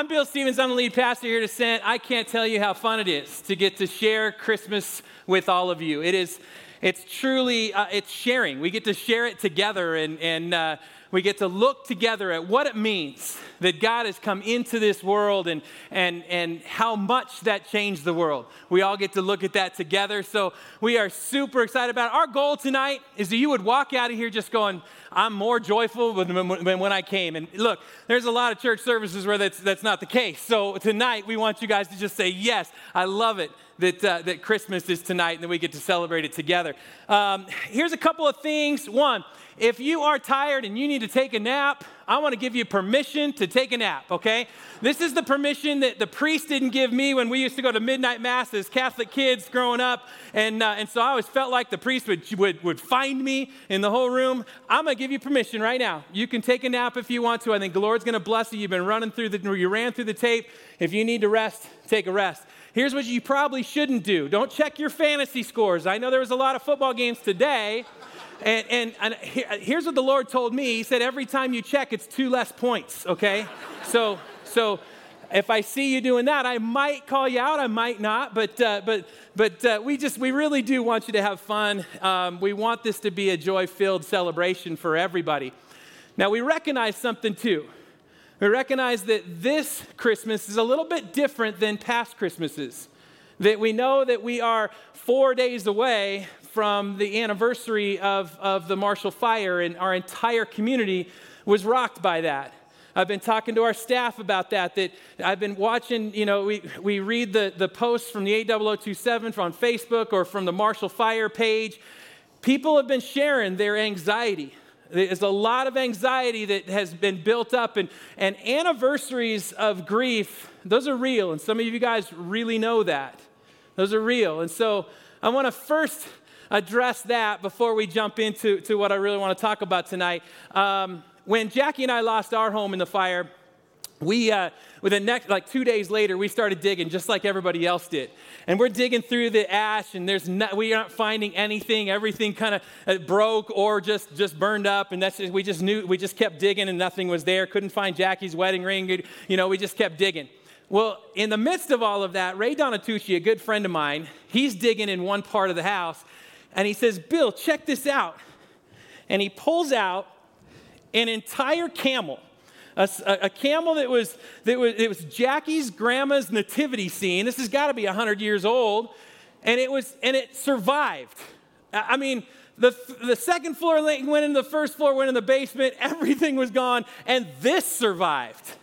I'm Bill Stevens. I'm the lead pastor here at Ascent. I can't tell you how fun it is to get to share Christmas with all of you. It is, it's truly, uh, it's sharing. We get to share it together and, and uh, we get to look together at what it means that God has come into this world and, and, and how much that changed the world. We all get to look at that together. So we are super excited about it. Our goal tonight is that you would walk out of here just going, I'm more joyful than when I came. And look, there's a lot of church services where that's, that's not the case. So tonight we want you guys to just say, Yes, I love it that, uh, that Christmas is tonight and that we get to celebrate it together. Um, here's a couple of things. One, if you are tired and you need to take a nap, I want to give you permission to take a nap, okay? This is the permission that the priest didn't give me when we used to go to midnight mass as Catholic kids growing up. And, uh, and so I always felt like the priest would, would, would find me in the whole room. I'm going to give you permission right now. You can take a nap if you want to. I think the Lord's going to bless you. You've been running through the, you ran through the tape. If you need to rest, take a rest. Here's what you probably shouldn't do don't check your fantasy scores. I know there was a lot of football games today. And, and, and here's what the Lord told me. He said, every time you check, it's two less points, okay? so, so if I see you doing that, I might call you out, I might not, but, uh, but, but uh, we just, we really do want you to have fun. Um, we want this to be a joy filled celebration for everybody. Now, we recognize something too. We recognize that this Christmas is a little bit different than past Christmases. That we know that we are four days away from the anniversary of, of the Marshall Fire, and our entire community was rocked by that. I've been talking to our staff about that, that I've been watching, you know, we, we read the, the posts from the 80027 on Facebook or from the Marshall Fire page. People have been sharing their anxiety. There's a lot of anxiety that has been built up, and, and anniversaries of grief, those are real, and some of you guys really know that. Those are real. And so I want to first address that before we jump into to what I really want to talk about tonight. Um, when Jackie and I lost our home in the fire, we uh, with the next like two days later we started digging just like everybody else did. And we're digging through the ash and there's no, we aren't finding anything. Everything kind of uh, broke or just just burned up and that's just, we just knew we just kept digging and nothing was there. Couldn't find jackie's wedding ring you know we just kept digging. Well in the midst of all of that ray donatucci a good friend of mine he's digging in one part of the house and he says, Bill, check this out. And he pulls out an entire camel, a, a, camel that was, that was, it was Jackie's grandma's nativity scene. This has got to be 100 years old. And it, was, and it survived. I mean, the, the second floor went in the first floor, went in the basement, everything was gone, and this survived.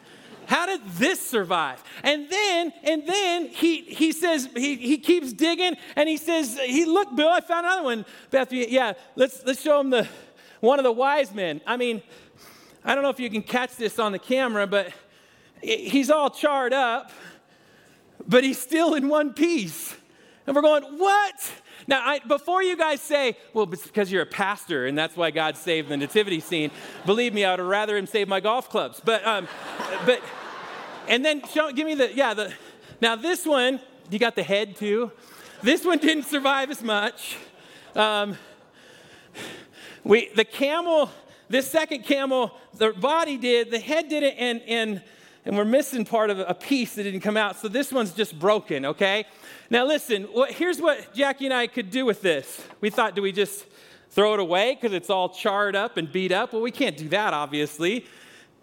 How did this survive? And then, and then he, he says, he, he keeps digging and he says, he look, Bill, I found another one. Beth, yeah, let's, let's show him the, one of the wise men. I mean, I don't know if you can catch this on the camera, but he's all charred up, but he's still in one piece. And we're going, what? Now, I, before you guys say, well, it's because you're a pastor and that's why God saved the nativity scene, believe me, I would rather him save my golf clubs. But, um, but, and then show, give me the, yeah, the, now this one, you got the head too. This one didn't survive as much. Um, we, the camel, this second camel, the body did, the head didn't, and, and, and we're missing part of a piece that didn't come out. So this one's just broken, okay? Now, listen, what, here's what Jackie and I could do with this. We thought, do we just throw it away because it's all charred up and beat up? Well, we can't do that, obviously.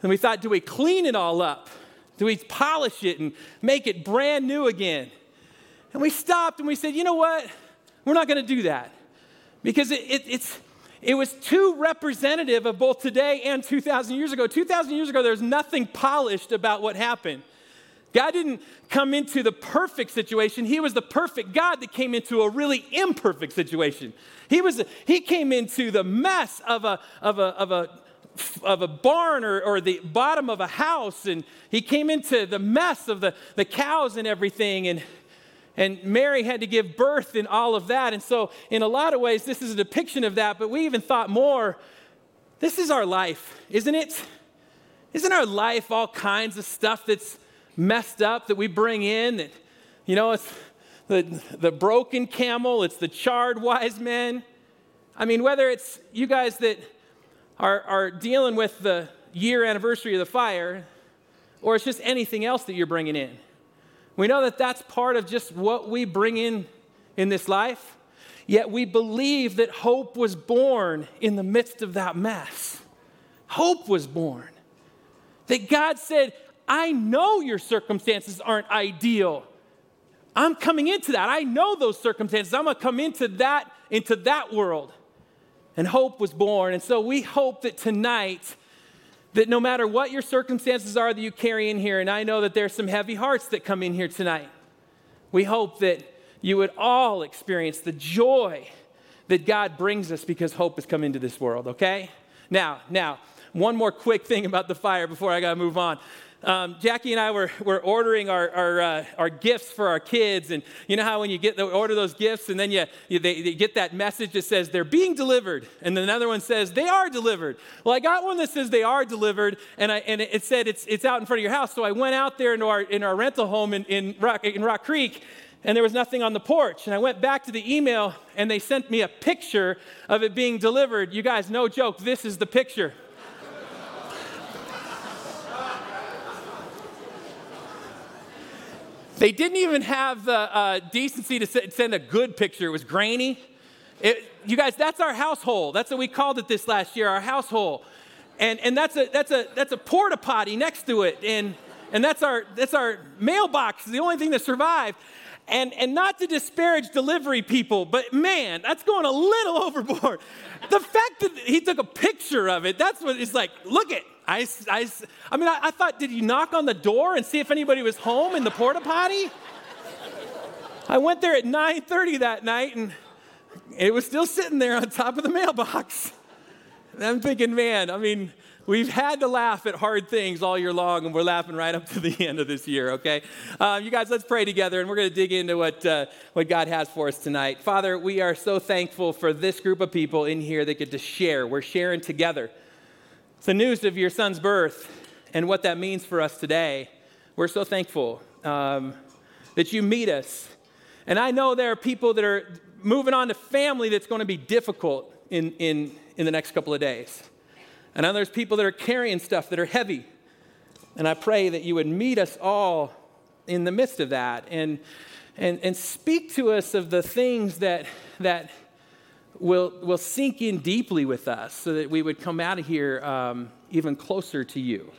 And we thought, do we clean it all up? Do we polish it and make it brand new again? And we stopped and we said, you know what? We're not going to do that because it, it, it's, it was too representative of both today and 2,000 years ago. 2,000 years ago, there was nothing polished about what happened. God didn't come into the perfect situation. He was the perfect God that came into a really imperfect situation. He, was, he came into the mess of a, of a, of a, of a barn or, or the bottom of a house, and he came into the mess of the, the cows and everything. And, and Mary had to give birth in all of that. And so, in a lot of ways, this is a depiction of that, but we even thought more this is our life, isn't it? Isn't our life all kinds of stuff that's messed up that we bring in. That, you know, it's the, the broken camel, it's the charred wise men. I mean, whether it's you guys that are, are dealing with the year anniversary of the fire, or it's just anything else that you're bringing in. We know that that's part of just what we bring in in this life. Yet we believe that hope was born in the midst of that mess. Hope was born. That God said, I know your circumstances aren't ideal. I'm coming into that. I know those circumstances. I'm going to come into that into that world. And hope was born. And so we hope that tonight that no matter what your circumstances are that you carry in here and I know that there's some heavy hearts that come in here tonight. We hope that you would all experience the joy that God brings us because hope has come into this world, okay? Now, now, one more quick thing about the fire before I gotta move on. Um, Jackie and I were, were ordering our, our, uh, our, gifts for our kids. And you know how when you get the, order those gifts and then you, you they, they, get that message that says they're being delivered. And then another one says they are delivered. Well, I got one that says they are delivered and, I, and it said it's, it's out in front of your house. So I went out there into our, in our rental home in, in, Rock, in Rock Creek and there was nothing on the porch. And I went back to the email and they sent me a picture of it being delivered. You guys, no joke, this is the picture. They didn't even have the uh, decency to send a good picture, it was grainy. It, you guys, that's our household. That's what we called it this last year, our household. And, and that's, a, that's, a, that's a porta potty next to it. And, and that's, our, that's our mailbox, the only thing that survived. And, and not to disparage delivery people, but man, that's going a little overboard. The fact that he took a picture of it, that's what it's like, look it. I, I, I mean, I, I thought, did you knock on the door and see if anybody was home in the porta potty? I went there at 9:30 that night and it was still sitting there on top of the mailbox. And I'm thinking, man, I mean, We've had to laugh at hard things all year long, and we're laughing right up to the end of this year, okay? Uh, you guys, let's pray together, and we're going to dig into what, uh, what God has for us tonight. Father, we are so thankful for this group of people in here that get to share. We're sharing together. The news of your son's birth and what that means for us today. We're so thankful um, that you meet us. And I know there are people that are moving on to family that's going to be difficult in, in, in the next couple of days. And then there's people that are carrying stuff that are heavy. And I pray that you would meet us all in the midst of that and, and, and speak to us of the things that, that will, will sink in deeply with us so that we would come out of here um, even closer to you.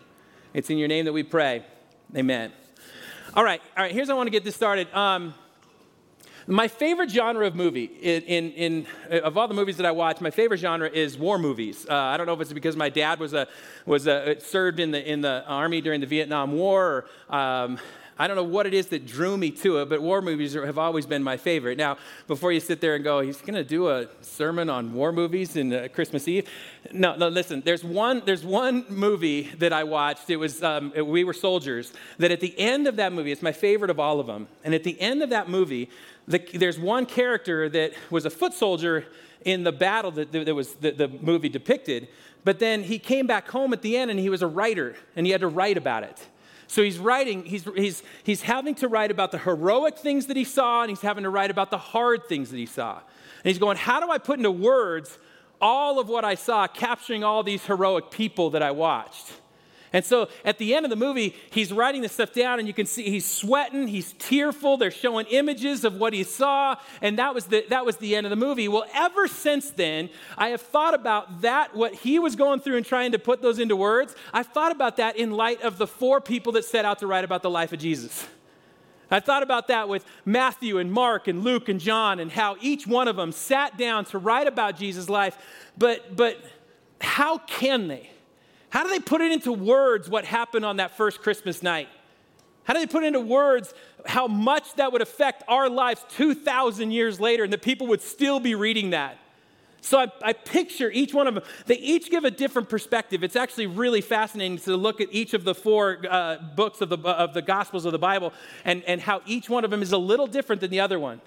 It's in your name that we pray. Amen. All right, all right, here's how I want to get this started. Um, my favorite genre of movie, in, in, in, of all the movies that I watch, my favorite genre is war movies. Uh, I don't know if it's because my dad was a, was a, served in the, in the army during the Vietnam War, or um, I don't know what it is that drew me to it, but war movies have always been my favorite. Now, before you sit there and go, he's going to do a sermon on war movies in uh, Christmas Eve. No, no, listen. There's one. There's one movie that I watched. It was um, We Were Soldiers. That at the end of that movie, it's my favorite of all of them. And at the end of that movie, the, there's one character that was a foot soldier in the battle that, that was the, the movie depicted, but then he came back home at the end and he was a writer and he had to write about it. So he's writing, he's, he's, he's having to write about the heroic things that he saw, and he's having to write about the hard things that he saw. And he's going, How do I put into words all of what I saw, capturing all these heroic people that I watched? And so at the end of the movie, he's writing this stuff down, and you can see he's sweating, he's tearful. They're showing images of what he saw, and that was the, that was the end of the movie. Well, ever since then, I have thought about that, what he was going through and trying to put those into words. I've thought about that in light of the four people that set out to write about the life of Jesus. I thought about that with Matthew and Mark and Luke and John and how each one of them sat down to write about Jesus' life, but, but how can they? How do they put it into words what happened on that first Christmas night? How do they put into words how much that would affect our lives 2,000 years later and that people would still be reading that? So I, I, picture each one of them. They each give a different perspective. It's actually really fascinating to look at each of the four uh, books of the, of the Gospels of the Bible and, and how each one of them is a little different than the other one.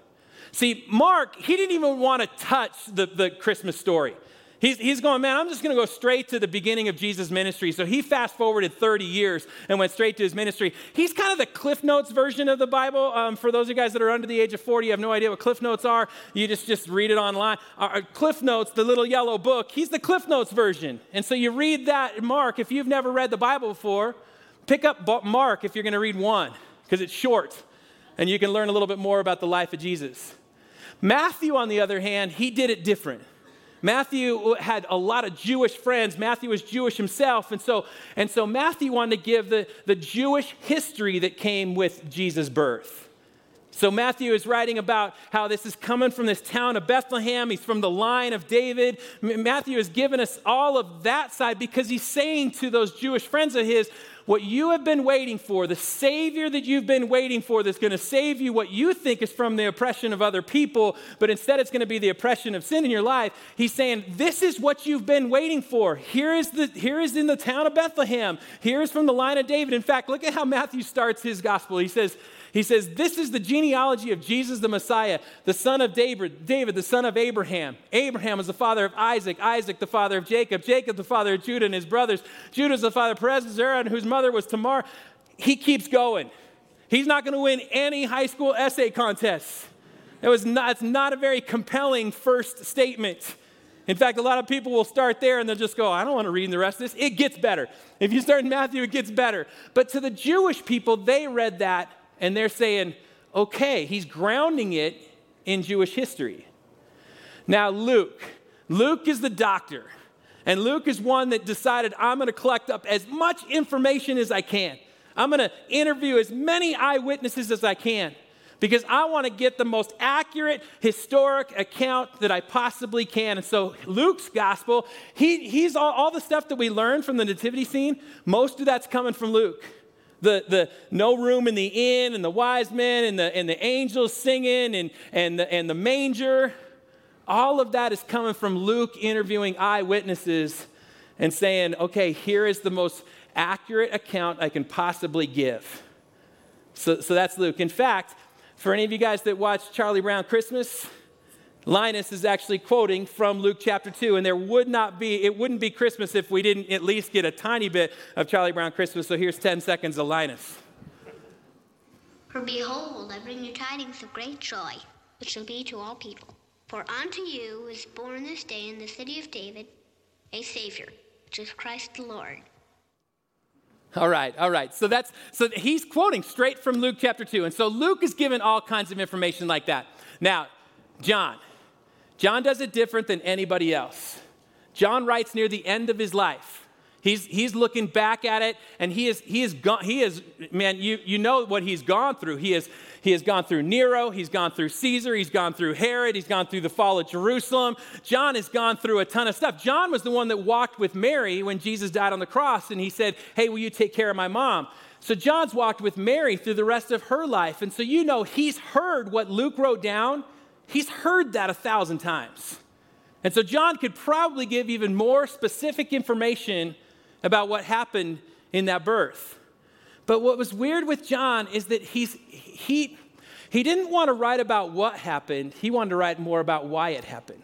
See, Mark, he didn't even want to touch the, the Christmas story. He's, he's going, man, I'm just going to go straight to the beginning of Jesus' ministry. So he fast forwarded 30 years and went straight to his ministry. He's kind of the Cliff Notes version of the Bible. Um, for those of you guys that are under the age of 40, you have no idea what Cliff Notes are. You just, just read it online. Uh, Cliff Notes, the little yellow book, he's the Cliff Notes version. And so you read that, Mark, if you've never read the Bible before, Pick up Mark if you're going to read one, because it's short and you can learn a little bit more about the life of Jesus. Matthew, on the other hand, he did it different. Matthew had a lot of Jewish friends. Matthew was Jewish himself. And so, and so Matthew wanted to give the, the Jewish history that came with Jesus' birth. So Matthew is writing about how this is coming from this town of Bethlehem. He's from the line of David. Matthew has given us all of that side because he's saying to those Jewish friends of his, what you have been waiting for, the Savior that you've been waiting for, that's going to save you what you think is from the oppression of other people, but instead it's going to be the oppression of sin in your life. He's saying, This is what you've been waiting for. Here is, the, here is in the town of Bethlehem. Here is from the line of David. In fact, look at how Matthew starts his gospel. He says, he says, This is the genealogy of Jesus the Messiah, the son of David, David, the son of Abraham. Abraham is the father of Isaac, Isaac, the father of Jacob, Jacob, the father of Judah and his brothers, Judah is the father of Perez and Zerah, and whose mother was Tamar. He keeps going. He's not going to win any high school essay contests. It was not, it's not a very compelling first statement. In fact, a lot of people will start there and they'll just go, I don't want to read the rest of this. It gets better. If you start in Matthew, it gets better. But to the Jewish people, they read that and they're saying, okay, he's grounding it in Jewish history. Now, Luke, Luke is the doctor. And Luke is one that decided, I'm going to collect up as much information as I can. I'm going to interview as many eyewitnesses as I can because I want to get the most accurate historic account that I possibly can. And so, Luke's gospel, he, he's all, all the stuff that we learned from the nativity scene, most of that's coming from Luke the, the no room in the inn and the wise men and the, and the angels singing and, and, the, and the manger. All of that is coming from Luke interviewing eyewitnesses and saying, okay, here is the most accurate account I can possibly give. So, so that's Luke. In fact, for any of you guys that watch Charlie Brown Christmas, Linus is actually quoting from Luke chapter 2, and there would not be, it wouldn't be Christmas if we didn't at least get a tiny bit of Charlie Brown Christmas. So here's 10 seconds of Linus. For behold, I bring you tidings of great joy, which shall be to all people. For unto you is born this day in the city of David a Savior, which is Christ the Lord. All right, all right. So that's so he's quoting straight from Luke chapter 2. And so Luke is given all kinds of information like that. Now, John, John does it different than anybody else. John writes near the end of his life. He's, he's looking back at it, and he is, he is gone, he is, man, you, you know what he's gone through. He, is, he has gone through Nero, he's gone through Caesar, he's gone through Herod, he's gone through the fall of Jerusalem. John has gone through a ton of stuff. John was the one that walked with Mary when Jesus died on the cross, and he said, Hey, will you take care of my mom? So John's walked with Mary through the rest of her life. And so you know he's heard what Luke wrote down He's heard that a thousand times. And so John could probably give even more specific information about what happened in that birth. But what was weird with John is that he's, he, he didn't want to write about what happened, he wanted to write more about why it happened.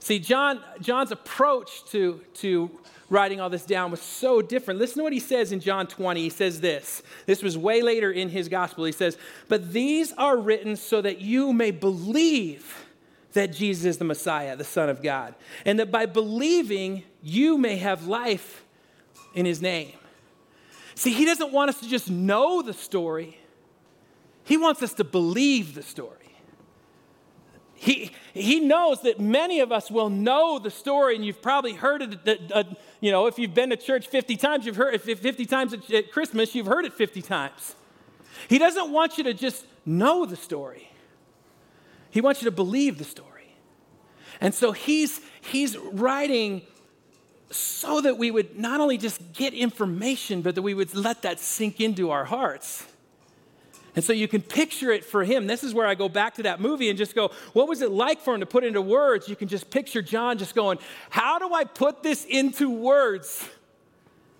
See, John, John's approach to, to writing all this down was so different. Listen to what he says in John 20. He says this. This was way later in his gospel. He says, But these are written so that you may believe that Jesus is the Messiah, the Son of God, and that by believing you may have life in his name. See, he doesn't want us to just know the story, he wants us to believe the story. He, he knows that many of us will know the story, and you've probably heard it. Uh, you know, if you've been to church 50 times, you've heard it 50 times at Christmas, you've heard it 50 times. He doesn't want you to just know the story, He wants you to believe the story. And so he's, he's writing so that we would not only just get information, but that we would let that sink into our hearts. And so you can picture it for him. This is where I go back to that movie and just go, what was it like for him to put into words? You can just picture John just going, how do I put this into words?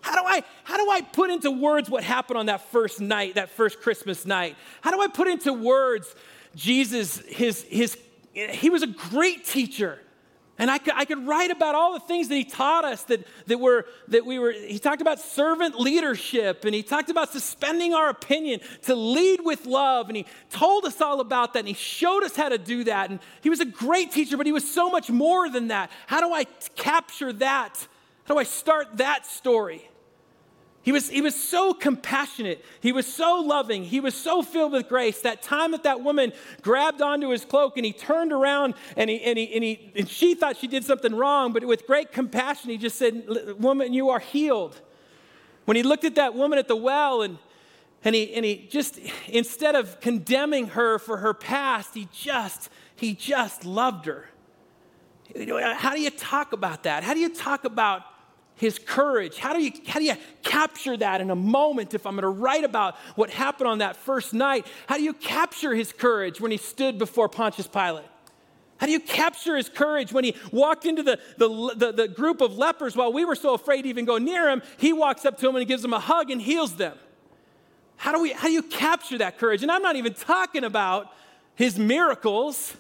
How do I how do I put into words what happened on that first night, that first Christmas night? How do I put into words Jesus his his he was a great teacher. And I could, I could write about all the things that he taught us that, that, were, that we were, he talked about servant leadership and he talked about suspending our opinion to lead with love. And he told us all about that and he showed us how to do that. And he was a great teacher, but he was so much more than that. How do I capture that? How do I start that story? He was, he was so compassionate. He was so loving. He was so filled with grace. That time that that woman grabbed onto his cloak and he turned around and, he, and, he, and, he, and she thought she did something wrong, but with great compassion, he just said, Woman, you are healed. When he looked at that woman at the well and, and, he, and he just, instead of condemning her for her past, he just, he just loved her. How do you talk about that? How do you talk about his courage. How do you how do you capture that in a moment if I'm going to write about what happened on that first night? How do you capture his courage when he stood before Pontius Pilate? How do you capture his courage when he walked into the, the, the, the, group of lepers while we were so afraid to even go near him? He walks up to them and he gives them a hug and heals them. How do, we, how do you capture that courage? And I'm not even talking about his miracles.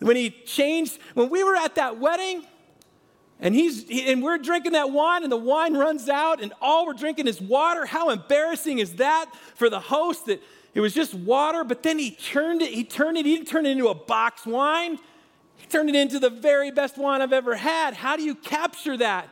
When he changed, when we were at that wedding, and he's and we're drinking that wine and the wine runs out and all we're drinking is water. How embarrassing is that for the host that it was just water, but then he turned it, he turned it, he didn't turn it into a box wine. He turned it into the very best wine I've ever had. How do you capture that?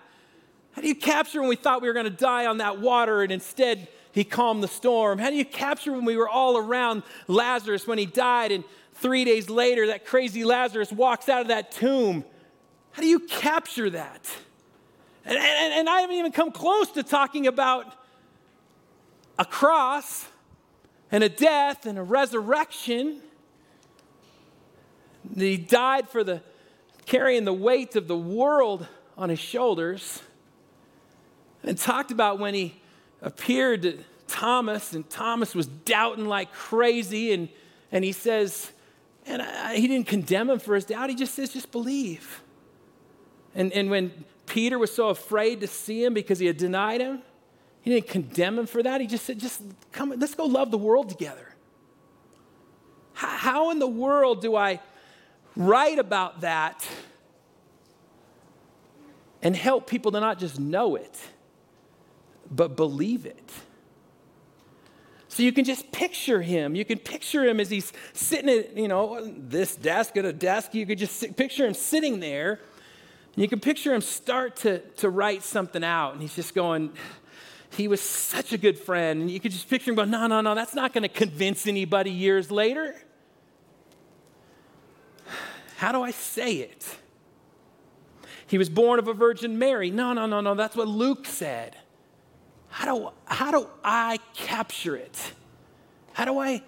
How do you capture when we thought we were going to die on that water and instead he calmed the storm? How do you capture when we were all around Lazarus when he died and three days later that crazy Lazarus walks out of that tomb? How do you capture that? And, and, and I haven't even come close to talking about a cross and a death and a resurrection. He died for the carrying the weight of the world on his shoulders. And talked about when he appeared to Thomas, and Thomas was doubting like crazy, and, and he says, and I, he didn't condemn him for his doubt, he just says, just believe. And, and when Peter was so afraid to see him because he had denied him, he didn't condemn him for that. He just said, just come, let's go love the world together. How, how in the world do I write about that and help people to not just know it, but believe it? So you can just picture him. You can picture him as he's sitting at, you know, this desk at a desk. You could just sit, picture him sitting there and you can picture him start to, to write something out, and he's just going, he was such a good friend. And you could just picture him going, no, no, no, that's not going to convince anybody years later. How do I say it? He was born of a Virgin Mary. No, no, no, no, that's what Luke said. How do, how do I capture it? How do I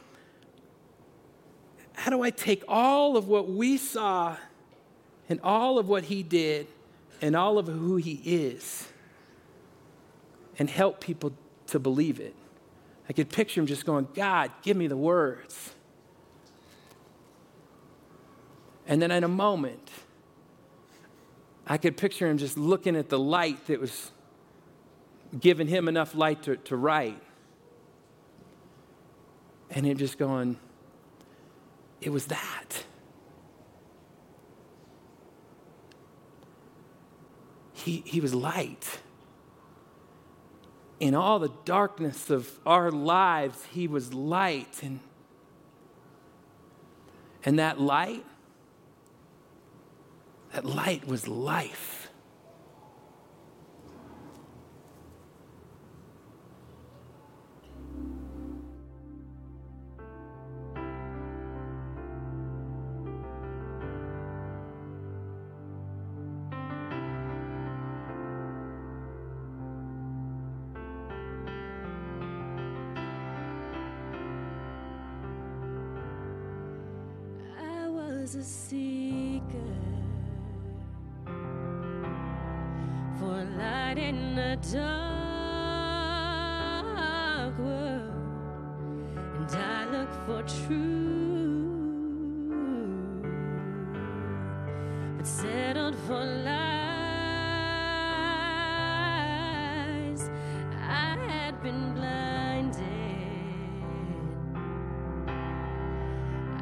how do I take all of what we saw and all of what he did and all of who he is and help people to believe it. I could picture him just going, God, give me the words. And then in a moment, I could picture him just looking at the light that was giving him enough light to, to write. And him just going, it was that. He, he was light. In all the darkness of our lives, he was light. And, and that light, that light was life. A seeker for light in the dark world, and I look for truth, but settled for lies. I had been blinded,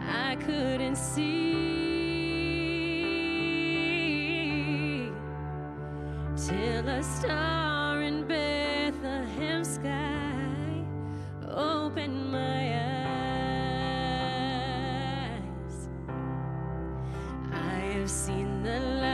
I couldn't see. Till a star in Bethlehem sky opened my eyes. I have seen the light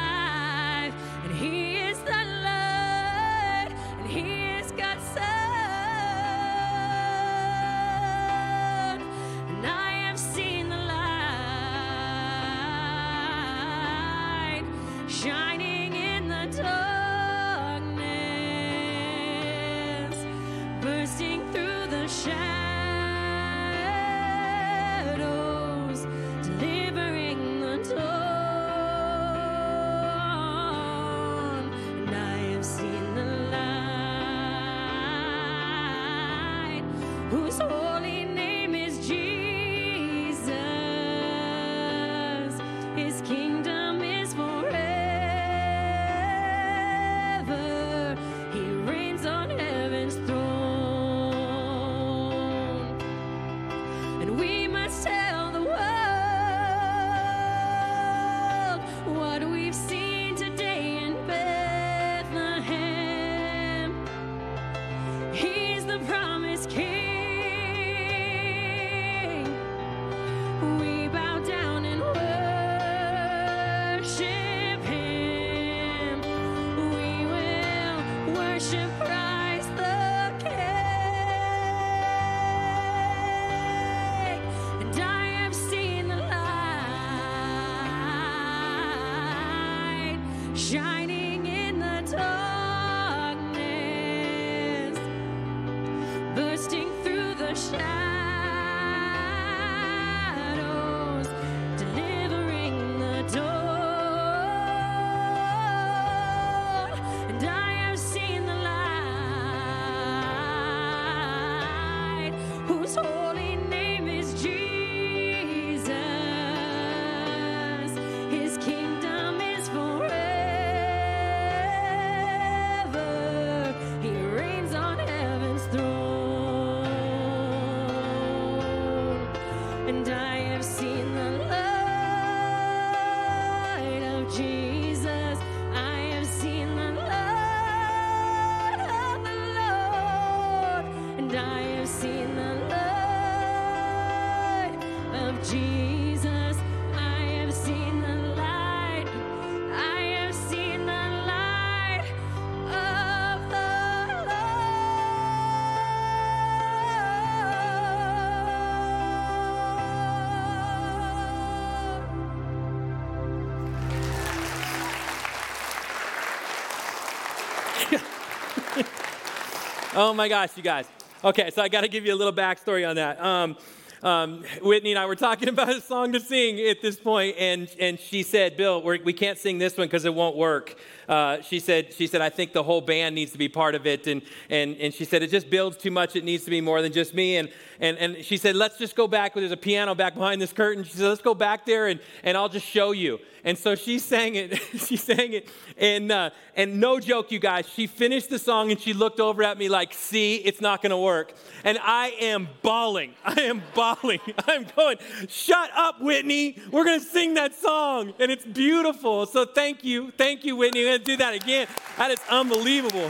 Oh my gosh, you guys. Okay, so I got to give you a little backstory on that. Um, um, Whitney and I were talking about a song to sing at this point, and, and she said, Bill, we can't sing this one because it won't work. Uh, she, said, she said, I think the whole band needs to be part of it. And, and, and she said, it just builds too much. It needs to be more than just me. And, and, and she said, let's just go back. There's a piano back behind this curtain. She said, let's go back there and, and I'll just show you. And so she sang it. she sang it. And, uh, and no joke, you guys, she finished the song and she looked over at me like, see, it's not going to work. And I am bawling. I am bawling. I'm going, shut up, Whitney. We're going to sing that song. And it's beautiful. So thank you. Thank you, Whitney. Going to do that again. That is unbelievable.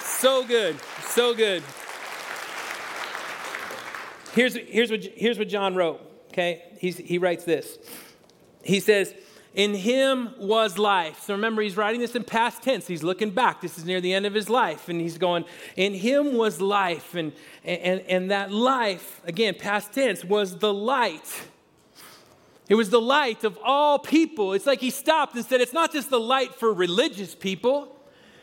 So good. So good. Here's, here's, what, here's what John wrote, okay? He's, he writes this. He says, In him was life. So remember, he's writing this in past tense. He's looking back. This is near the end of his life. And he's going, In him was life. And, and, and that life, again, past tense, was the light It was the light of all people. It's like he stopped and said, It's not just the light for religious people.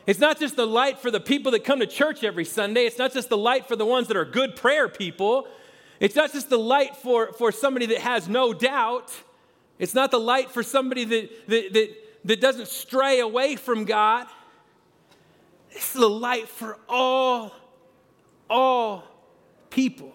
It's not just the light for the people that come to church every Sunday. It's not just the light for the ones that are good prayer people. It's not just the light for, for somebody that has no doubt. It's not the light for somebody that, that, that, that doesn't stray away from God. Is the light for all, all people.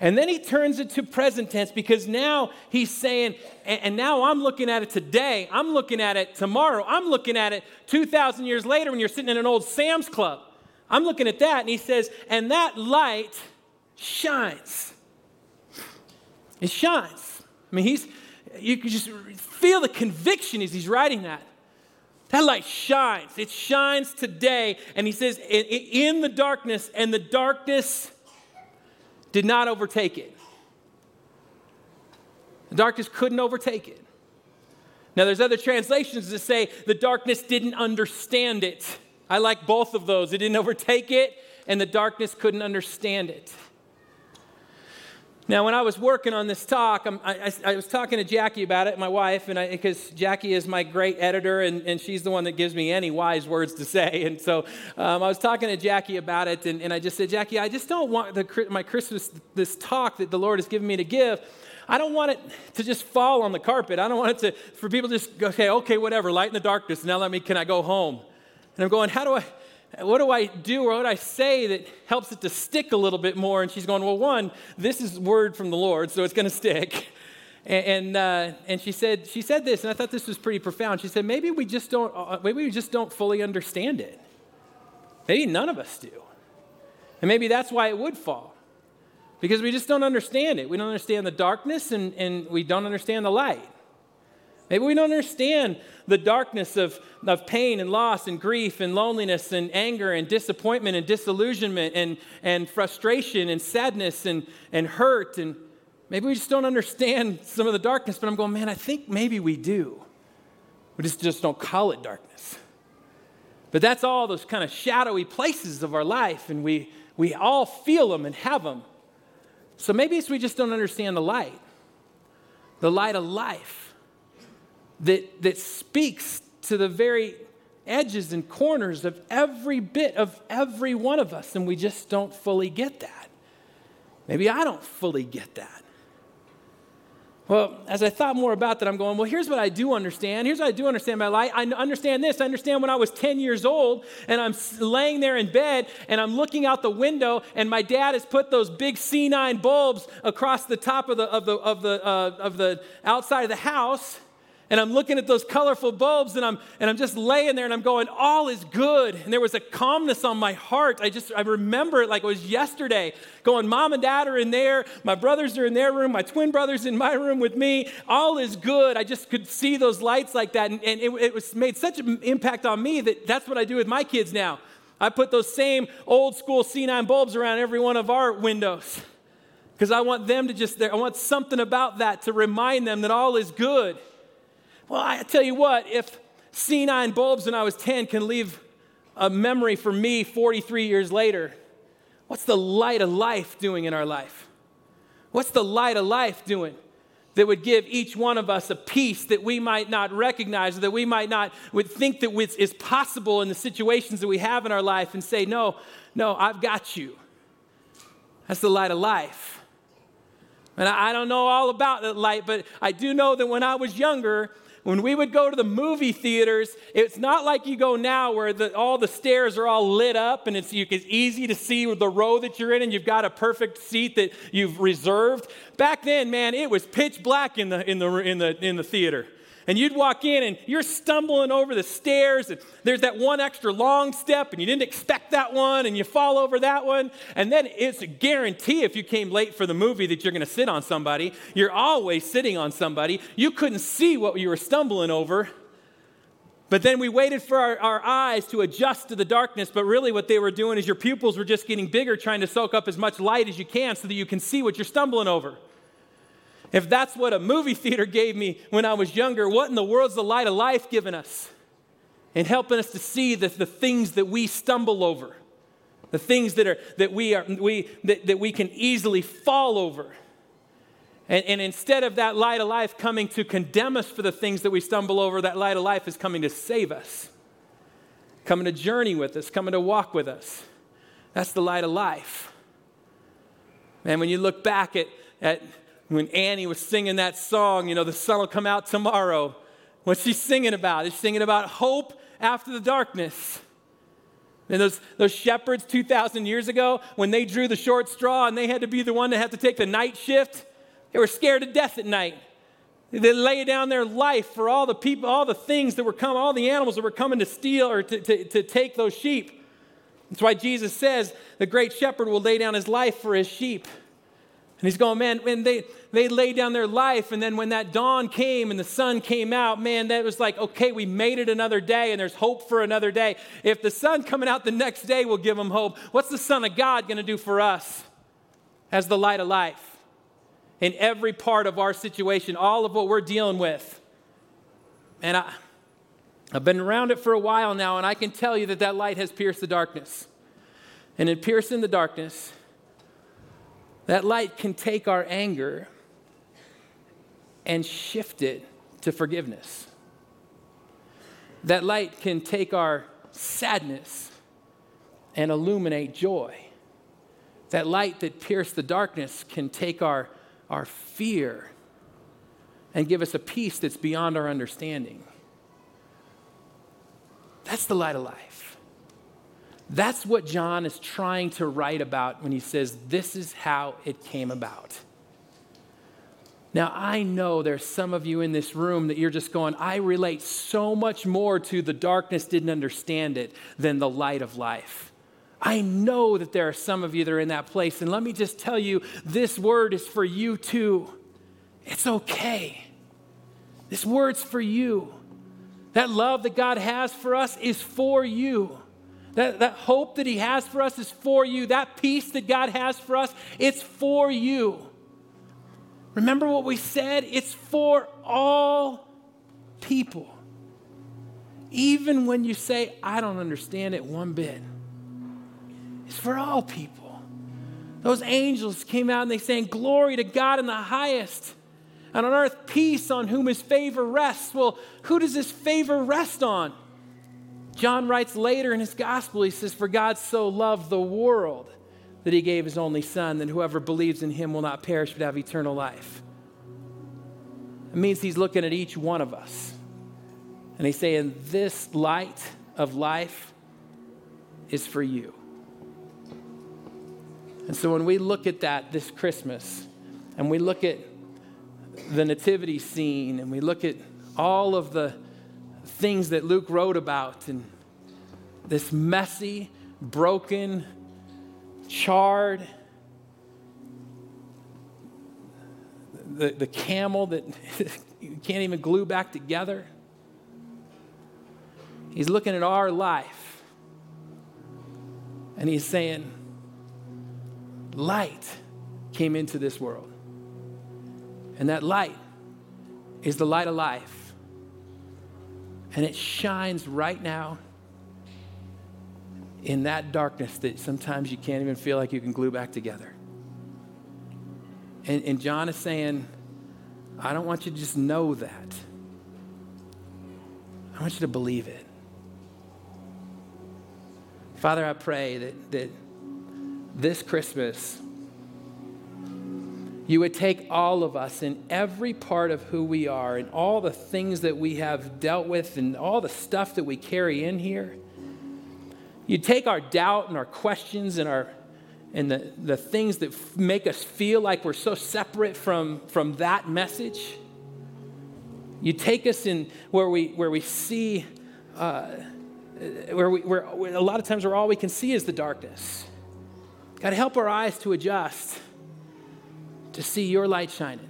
And then he turns it to present tense because now he's saying, and now I'm looking at it today, I'm looking at it tomorrow, I'm looking at it 2,000 years later when you're sitting in an old Sam's Club. I'm looking at that, and he says, and that light shines. It shines. I mean, he's, you can just feel the conviction as he's writing that. That light shines. It shines today. And he says, in the darkness, and the darkness did not overtake it. The darkness couldn't overtake it. Now, there's other translations that say the darkness didn't understand it. I like both of those. It didn't overtake it, and the darkness couldn't understand it. Now, when I was working on this talk, I, I, was talking to Jackie about it, my wife, and because Jackie is my great editor, and, and she's the one that gives me any wise words to say. And so um, I was talking to Jackie about it, and, and I just said, Jackie, I just don't want the, my Christmas, this talk that the Lord has given me to give. I don't want it to just fall on the carpet. I don't want it to, for people to just go, okay, okay, whatever, light in the darkness. Now let me, can I go home? And I'm going, how do I, what do I do or what do I say that helps it to stick a little bit more? And she's going, Well, one, this is word from the Lord, so it's going to stick. And, and, uh, and, she, said, she said this, and I thought this was pretty profound. She said, Maybe we just don't, uh, maybe we just don't fully understand it. Maybe none of us do. And maybe that's why it would fall. Because we just don't understand it. We don't understand the darkness and, and we don't understand the light. Maybe we don't understand the darkness of, of pain and loss and grief and loneliness and anger and disappointment and disillusionment and, and frustration and sadness and, and hurt. And maybe we just don't understand some of the darkness, but I'm going, man, I think maybe we do. We just, just don't call it darkness. But that's all those kind of shadowy places of our life, and we, we all feel them and have them. So maybe it's we just don't understand the light, the light of life that, that speaks to the very edges and corners of every bit of every one of us, and we just don't fully get that. Maybe I don't fully get that. Well, as I thought more about that, I'm going, well, here's what I do understand. Here's what I do understand my life. I understand this. I understand when I was 10 years old and I'm laying there in bed and I'm looking out the window and my dad has put those big C9 bulbs across the top of the, of the, of the, uh, of the outside of the house and I'm looking at those colorful bulbs and I'm, and I'm just laying there and I'm going, all is good. And there was a calmness on my heart. I just, I remember it like it was yesterday going, mom and dad are in there. My brothers are in their room. My twin brother's in my room with me. All is good. I just could see those lights like that. And, and it, it was made such an impact on me that that's what I do with my kids now. I put those same old school C9 bulbs around every one of our windows because I want them to just, I want something about that to remind them that all is good. Well, I tell you what, if C9 bulbs when I was 10 can leave a memory for me 43 years later, what's the light of life doing in our life? What's the light of life doing? that would give each one of us a peace that we might not recognize, that we might not would think that is possible in the situations that we have in our life and say, No, no, I've got you. That's the light of life. And I don't know all about that light, but I do know that when I was younger, when we would go to the movie theaters, it's not like you go now where the, all the stairs are all lit up and it's, it's easy to see the row that you're in and you've got a perfect seat that you've reserved. Back then, man, it was pitch black in the, in the, in the, in the theater and you'd walk in and you're stumbling over the stairs and there's that one extra long step and you didn't expect that one and you fall over that one. And then it's a guarantee if you came late for the movie that you're going to sit on somebody. You're always sitting on somebody. You couldn't see what you were stumbling over. But then we waited for our, our, eyes to adjust to the darkness, but really what they were doing is your pupils were just getting bigger, trying to soak up as much light as you can so that you can see what you're stumbling over. If that's what a movie theater gave me when I was younger, what in the world's the light of life given us? And helping us to see the, the things that we stumble over, the things that, are, that, we, are, we, that, that we can easily fall over. And, and instead of that light of life coming to condemn us for the things that we stumble over, that light of life is coming to save us, coming to journey with us, coming to walk with us. That's the light of life. And when you look back at, at when Annie was singing that song, you know, the sun will come out tomorrow. What's she singing about? She's singing about hope after the darkness. And those, those shepherds 2,000 years ago, when they drew the short straw and they had to be the one to have to take the night shift, they were scared to death at night. They lay down their life for all the people, all the things that were coming, all the animals that were coming to steal or to, to, to take those sheep. That's why Jesus says the great shepherd will lay down his life for his sheep. And he's going, man, when they, they laid down their life. And then when that dawn came and the sun came out, man, that was like, okay, we made it another day and there's hope for another day. If the sun coming out the next day will give them hope, what's the Son of God going to do for us as the light of life? In every part of our situation, all of what we're dealing with. And I, I've been around it for a while now, and I can tell you that that light has pierced the darkness. And in piercing the darkness, that light can take our anger and shift it to forgiveness. That light can take our sadness and illuminate joy. That light that pierced the darkness can take our, our fear and give us a peace that's beyond our understanding. That's the light of life. That's what John is trying to write about when he says, This is how it came about. Now, I know there's some of you in this room that you're just going, I relate so much more to the darkness didn't understand it than the light of life. I know that there are some of you that are in that place. And let me just tell you this word is for you too. It's okay. This word's for you. That love that God has for us is for you. That, that hope that He has for us is for you. That peace that God has for us, it's for you. Remember what we said? It's for all people. Even when you say, I don't understand it one bit, it's for all people. Those angels came out and they sang, Glory to God in the highest, and on earth peace on whom his favor rests. Well, who does his favor rest on? John writes later in his gospel, he says, For God so loved the world that he gave his only son, that whoever believes in him will not perish but have eternal life. It means he's looking at each one of us. And he's saying, This light of life is for you. And so when we look at that this Christmas, and we look at the nativity scene, and we look at all of the things that Luke wrote about and this messy, broken, charred, the, the camel that you can't even glue back together. He's looking at our life and he's saying, Light came into this world. And that light is the light of life and it shines right now in that darkness that sometimes you can't even feel like you can glue back together. And, and John is saying, I don't want you to just know that. I want you to believe it. Father, I pray that, that this Christmas, you would take all of us in every part of who we are and all the things that we have dealt with and all the stuff that we carry in here. You'd take our doubt and our questions and our and the, the things that f- make us feel like we're so separate from, from that message. You take us in where we, where we see, uh, where, we, where, where a lot of times where all we can see is the darkness. God, help our eyes to adjust to see your light shining.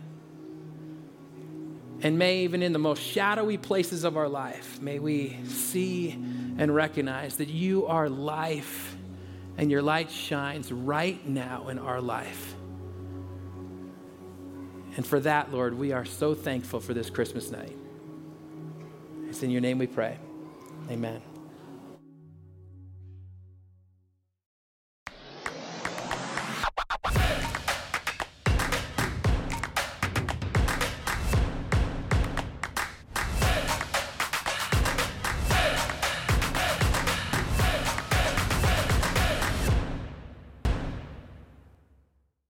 And may, even in the most shadowy places of our life, may we see and recognize that you are life and your light shines right now in our life. And for that, Lord, we are so thankful for this Christmas night. It's in your name we pray. Amen.